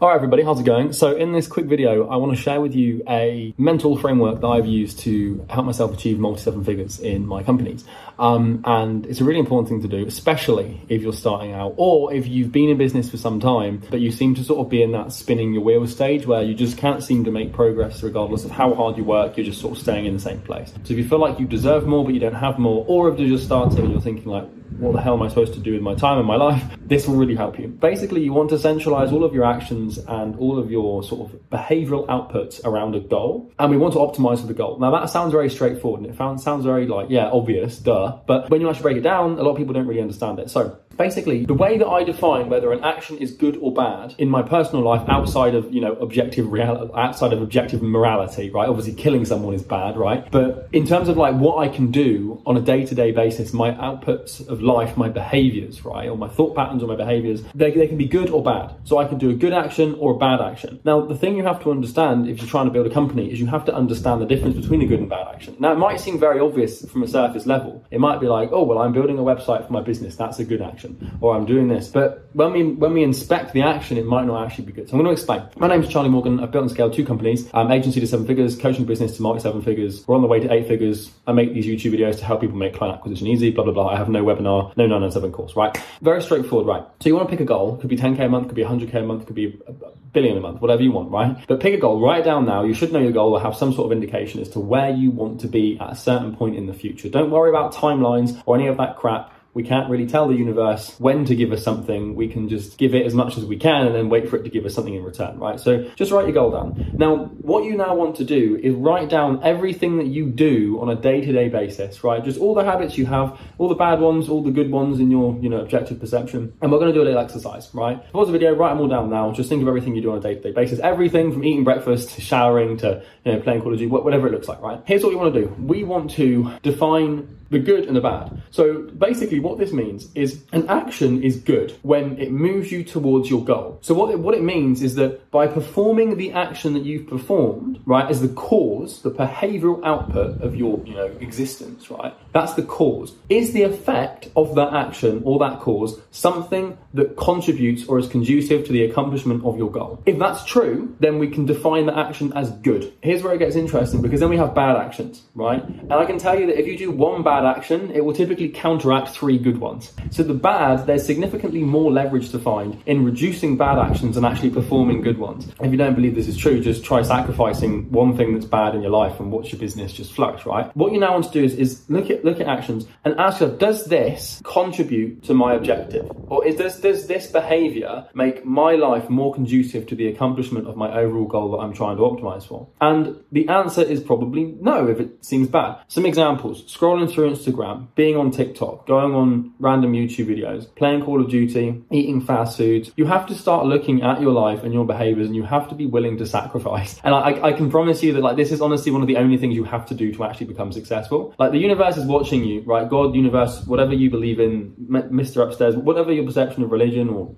All right, everybody, how's it going? So, in this quick video, I want to share with you a mental framework that I've used to help myself achieve multi seven figures in my companies. Um, and it's a really important thing to do, especially if you're starting out or if you've been in business for some time, but you seem to sort of be in that spinning your wheels stage where you just can't seem to make progress regardless of how hard you work, you're just sort of staying in the same place. So, if you feel like you deserve more but you don't have more, or if you're just starting and you're thinking, like, what the hell am I supposed to do with my time and my life? This will really help you. Basically, you want to centralize all of your actions and all of your sort of behavioral outputs around a goal, and we want to optimize for the goal. Now, that sounds very straightforward and it sounds very like, yeah, obvious, duh. But when you actually break it down, a lot of people don't really understand it. So, basically the way that I define whether an action is good or bad in my personal life outside of you know objective reality outside of objective morality right? Obviously killing someone is bad right? But in terms of like what I can do on a day-to-day basis my outputs of life my behaviors right or my thought patterns or my behaviors they, they can be good or bad. So I can do a good action or a bad action. Now the thing you have to understand if you're trying to build a company is you have to understand the difference between a good and bad action. Now it might seem very obvious from a surface level. It might be like oh well I'm building a website for my business. That's a good action or I'm doing this. But when we when we inspect the action, it might not actually be good. So I'm going to explain. My name is Charlie Morgan. I've built and scaled two companies, um, agency to seven figures, coaching business to market seven figures. We're on the way to eight figures. I make these YouTube videos to help people make client acquisition easy. Blah blah blah. I have no webinar, no 997 course. Right? Very straightforward. Right? So you want to pick a goal. Could be 10k a month. Could be 100k a month. Could be a billion a month. Whatever you want. Right? But pick a goal. Write it down now. You should know your goal or have some sort of indication as to where you want to be at a certain point in the future. Don't worry about timelines or any of that crap we can't really tell the universe when to give us something. We can just give it as much as we can and then wait for it to give us something in return, right? So just write your goal down. Now, what you now want to do is write down everything that you do on a day-to-day basis, right? Just all the habits you have, all the bad ones, all the good ones in your, you know, objective perception. And we're going to do a little exercise, right? Pause the video, write them all down now. Just think of everything you do on a day-to-day basis. Everything from eating breakfast to showering to, you know, playing Call of Duty, whatever it looks like, right? Here's what we want to do. We want to define the good and the bad. So basically what this means is an action is good when it moves you towards your goal. So what it, what it means is that by performing the action that you've performed, right, as the cause, the behavioral output of your, you know, existence, right? That's the cause. Is the effect of that action or that cause something that contributes or is conducive to the accomplishment of your goal? If that's true, then we can define the action as good. Here's where it gets interesting because then we have bad actions, right? And I can tell you that if you do one bad action, it will typically counteract three good ones. So the bad, there's significantly more leverage to find in reducing bad actions and actually performing good ones. If you don't believe this is true, just try sacrificing one thing that's bad in your life and watch your business just flourish, right? What you now want to do is, is look at look at actions and ask yourself, does this contribute to my objective? Or is this does this behavior make my life more conducive to the accomplishment of my overall goal that I'm trying to optimize for? And the answer is probably no if it seems bad. Some examples, scrolling through Instagram, being on TikTok, going on random YouTube videos, playing Call of Duty, eating fast foods, you have to start looking at your life and your behaviors and you have to be willing to sacrifice. And I, I can promise you that like this is honestly one of the only things you have to do to actually become successful. Like the universe is watching you, right? God, universe, whatever you believe in, Mr. Upstairs, whatever your perception of religion or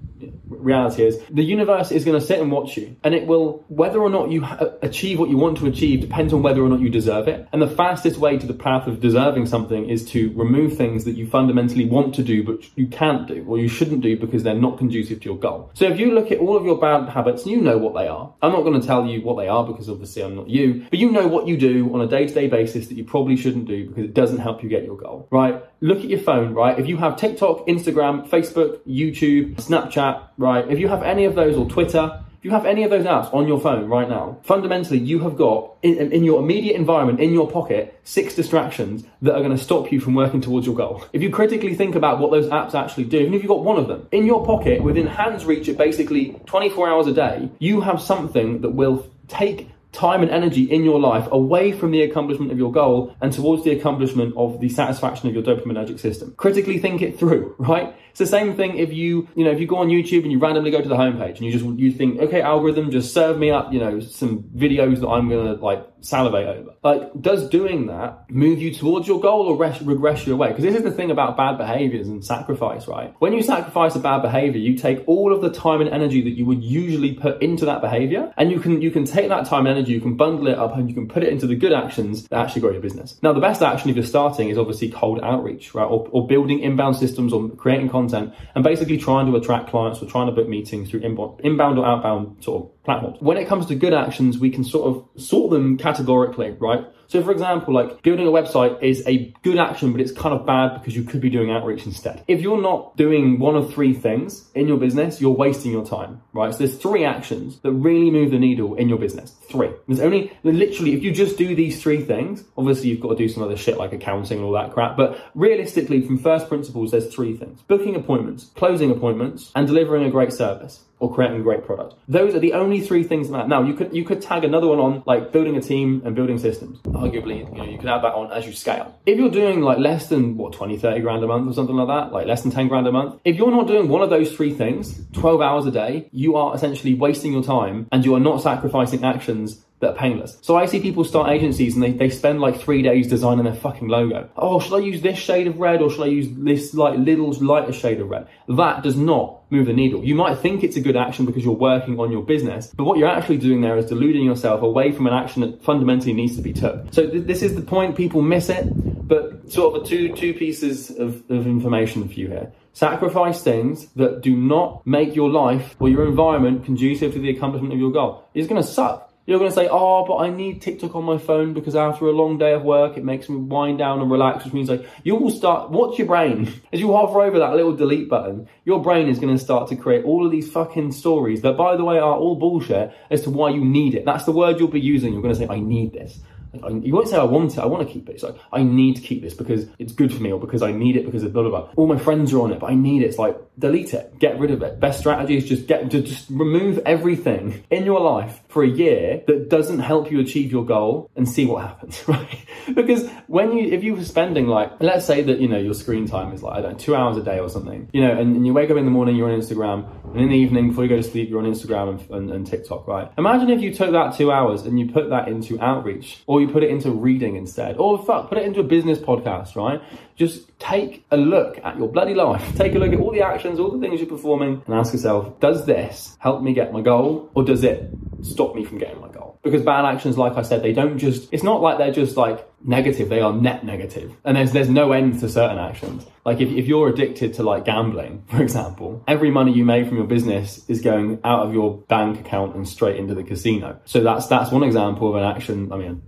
reality is, the universe is going to sit and watch you. And it will, whether or not you achieve what you want to achieve depends on whether or not you deserve it. And the fastest way to the path of deserving something is to remove things that you fundamentally want to do but you can't do or you shouldn't do because they're not conducive to your goal. So if you look at all of your bad habits, you know what they are. I'm not going to tell you what they are because obviously I'm not you, but you know what you do on a day-to-day basis that you probably shouldn't do because it doesn't help you get your goal, right? Look at your phone, right? If you have TikTok, Instagram, Facebook, YouTube, Snapchat, right? If you have any of those or Twitter, if you have any of those apps on your phone right now, fundamentally you have got in, in, your immediate environment, in your pocket, six distractions that are going to stop you from working towards your goal. If you critically think about what those apps actually do, even if you've got one of them in your pocket within hand's reach at basically 24 hours a day, you have something that will take time and energy in your life away from the accomplishment of your goal and towards the accomplishment of the satisfaction of your dopaminergic system. Critically think it through, right? It's the same thing if you, you know, if you go on YouTube and you randomly go to the homepage and you just, you think, okay, algorithm, just serve me up, you know, some videos that I'm to like salivate over. Like, does doing that move you towards your goal or res- regress you away? Because this is the thing about bad behaviors and sacrifice, right? When you sacrifice a bad behavior, you take all of the time and energy that you would usually put into that behavior and you can, you can take that time and energy, you can bundle it up and you can put it into the good actions that actually grow your business. Now, the best action if you're starting is obviously cold outreach, right? Or, or building inbound systems or creating content and basically trying to attract clients or trying to book meetings through inbound, inbound or outbound sort of platforms. When it comes to good actions, we can sort of sort them categorically, right? So, for example, like building a website is a good action, but it's kind of bad because you could be doing outreach instead. If you're not doing one of three things in your business, you're wasting your time, right? So, there's three actions that really move the needle in your business. Three. There's only literally, if you just do these three things, obviously you've got to do some other shit like accounting and all that crap, but realistically, from first principles, there's three things booking appointments, closing appointments, and delivering a great service or creating a great product. Those are the only three things that matter. Now you could you could tag another one on like building a team and building systems. Arguably, you know, you could add that on as you scale. If you're doing like less than what 20, 30 grand a month or something like that, like less than 10 grand a month, if you're not doing one of those three things 12 hours a day, you are essentially wasting your time and you are not sacrificing actions that are painless. So I see people start agencies and they, they spend like three days designing their fucking logo. Oh, should I use this shade of red or should I use this like little lighter shade of red? That does not move the needle. You might think it's a good action because you're working on your business, but what you're actually doing there is deluding yourself away from an action that fundamentally needs to be took. So th- this is the point. People miss it, but sort of two two pieces of, of information for you here. Sacrifice things that do not make your life or your environment conducive to the accomplishment of your goal. It's going to suck. You're going to say, oh, but I need TikTok on my phone because after a long day of work, it makes me wind down and relax, which means like you will start, watch your brain. As you hover over that little delete button, your brain is going to start to create all of these fucking stories that, by the way, are all bullshit as to why you need it. That's the word you'll be using. You're going to say, I need this. You won't say I want it, I want to keep it. It's like, I need to keep this because it's good for me or because I need it because of blah, blah, blah. All my friends are on it, but I need it. It's like, delete it, get rid of it. Best strategy is just get, to just remove everything in your life for a year that doesn't help you achieve your goal and see what happens, right? because when you, if you were spending like, let's say that, you know, your screen time is like, I don't know, two hours a day or something, you know, and, and you wake up in the morning, you're on Instagram, and in the evening before you go to sleep, you're on Instagram and, and, and TikTok, right? Imagine if you took that two hours and you put that into outreach or you put it into reading instead. Or fuck, put it into a business podcast, right? Just take a look at your bloody life. Take a look at all the actions, all the things you're performing, and ask yourself, does this help me get my goal? Or does it stop me from getting my goal? Because bad actions, like I said, they don't just, it's not like they're just like negative, they are net negative. And there's there's no end to certain actions. Like if, if you're addicted to like gambling, for example, every money you make from your business is going out of your bank account and straight into the casino. So that's that's one example of an action. I mean,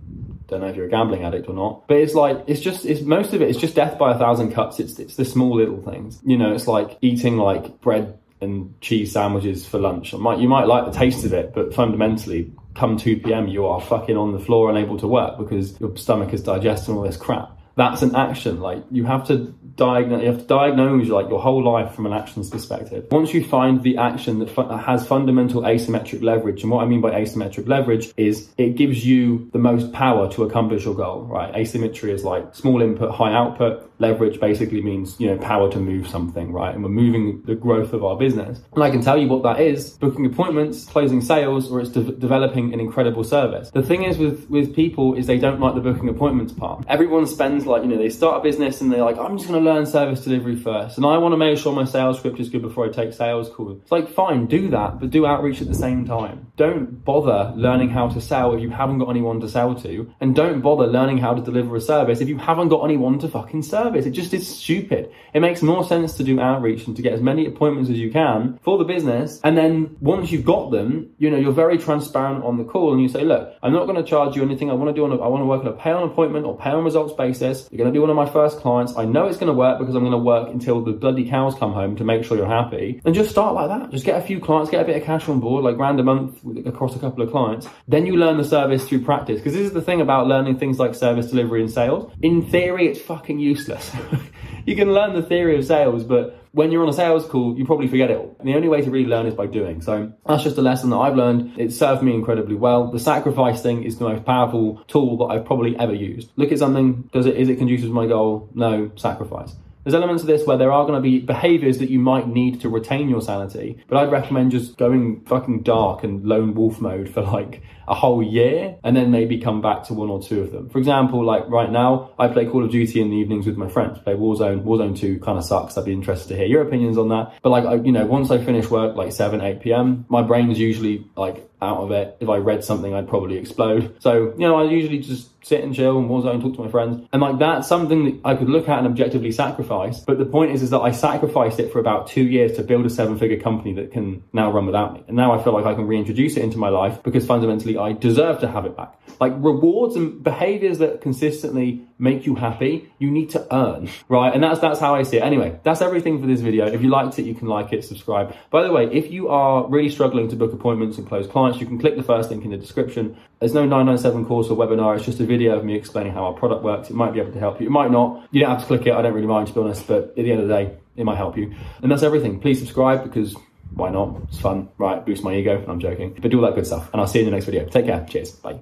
don't know if you're a gambling addict or not, but it's like it's just it's most of it. It's just death by a thousand cuts. It's it's the small little things. You know, it's like eating like bread and cheese sandwiches for lunch. Might you might like the taste of it, but fundamentally, come 2 p.m. you are fucking on the floor unable to work because your stomach is digesting all this crap. That's an action. Like you have to diagnose, you have to diagnose like your whole life from an actions perspective. Once you find the action that fu- has fundamental asymmetric leverage, and what I mean by asymmetric leverage is it gives you the most power to accomplish your goal, right? Asymmetry is like small input, high output. Leverage basically means, you know, power to move something, right? And we're moving the growth of our business. And I can tell you what that is, booking appointments, closing sales, or it's de- developing an incredible service. The thing is with, with people is they don't like the booking appointments part. Everyone spends like, you know, they start a business and they're like, I'm just going to learn service delivery first. And I want to make sure my sales script is good before I take sales calls. It's like, fine, do that, but do outreach at the same time. Don't bother learning how to sell if you haven't got anyone to sell to. And don't bother learning how to deliver a service if you haven't got anyone to fucking service. It just is stupid. It makes more sense to do outreach and to get as many appointments as you can for the business. And then once you've got them, you know, you're very transparent on the call and you say, look, I'm not going to charge you anything. I want to do on a, I want to work on a pay on appointment or pay on results basis. You're going to be one of my first clients. I know it's going to work because I'm going to work until the bloody cows come home to make sure you're happy. And just start like that. Just get a few clients, get a bit of cash on board, like grand a month across a couple of clients. Then you learn the service through practice. Because this is the thing about learning things like service delivery and sales. In theory, it's fucking useless. you can learn the theory of sales, but when you're on a sales call, you probably forget it all. And the only way to really learn is by doing. So that's just a lesson that I've learned. It served me incredibly well. The sacrifice thing is the most powerful tool that I've probably ever used. Look at something, does it is it conducive to my goal? No, sacrifice. There's elements of this where there are going to be behaviors that you might need to retain your sanity, but I'd recommend just going fucking dark and lone wolf mode for like a whole year and then maybe come back to one or two of them. For example, like right now, I play Call of Duty in the evenings with my friends, play Warzone. Warzone 2 kind of sucks. I'd be interested to hear your opinions on that. But like, I, you know, once I finish work, like 7, 8 p.m., my brain's usually like out of it. If I read something, I'd probably explode. So, you know, I usually just sit and chill and Warzone, talk to my friends. And like that's something that I could look at and objectively sacrifice. But the point is, is that I sacrificed it for about two years to build a seven figure company that can now run without me. And now I feel like I can reintroduce it into my life because fundamentally I deserve to have it back. Like rewards and behaviors that consistently make you happy, you need to earn, right? And that's that's how I see it. Anyway, that's everything for this video. If you liked it, you can like it, subscribe. By the way, if you are really struggling to book appointments and close clients, you can click the first link in the description. There's no 997 course or webinar. It's just a video of me explaining how our product works. It might be able to help you. It might not. You don't have to click it. I don't really mind to be honest, but at the end of the day, it might help you. And that's everything. Please subscribe because why not? It's fun, right? Boost my ego. I'm joking. But do all that good stuff. And I'll see you in the next video. Take care. Cheers. Bye.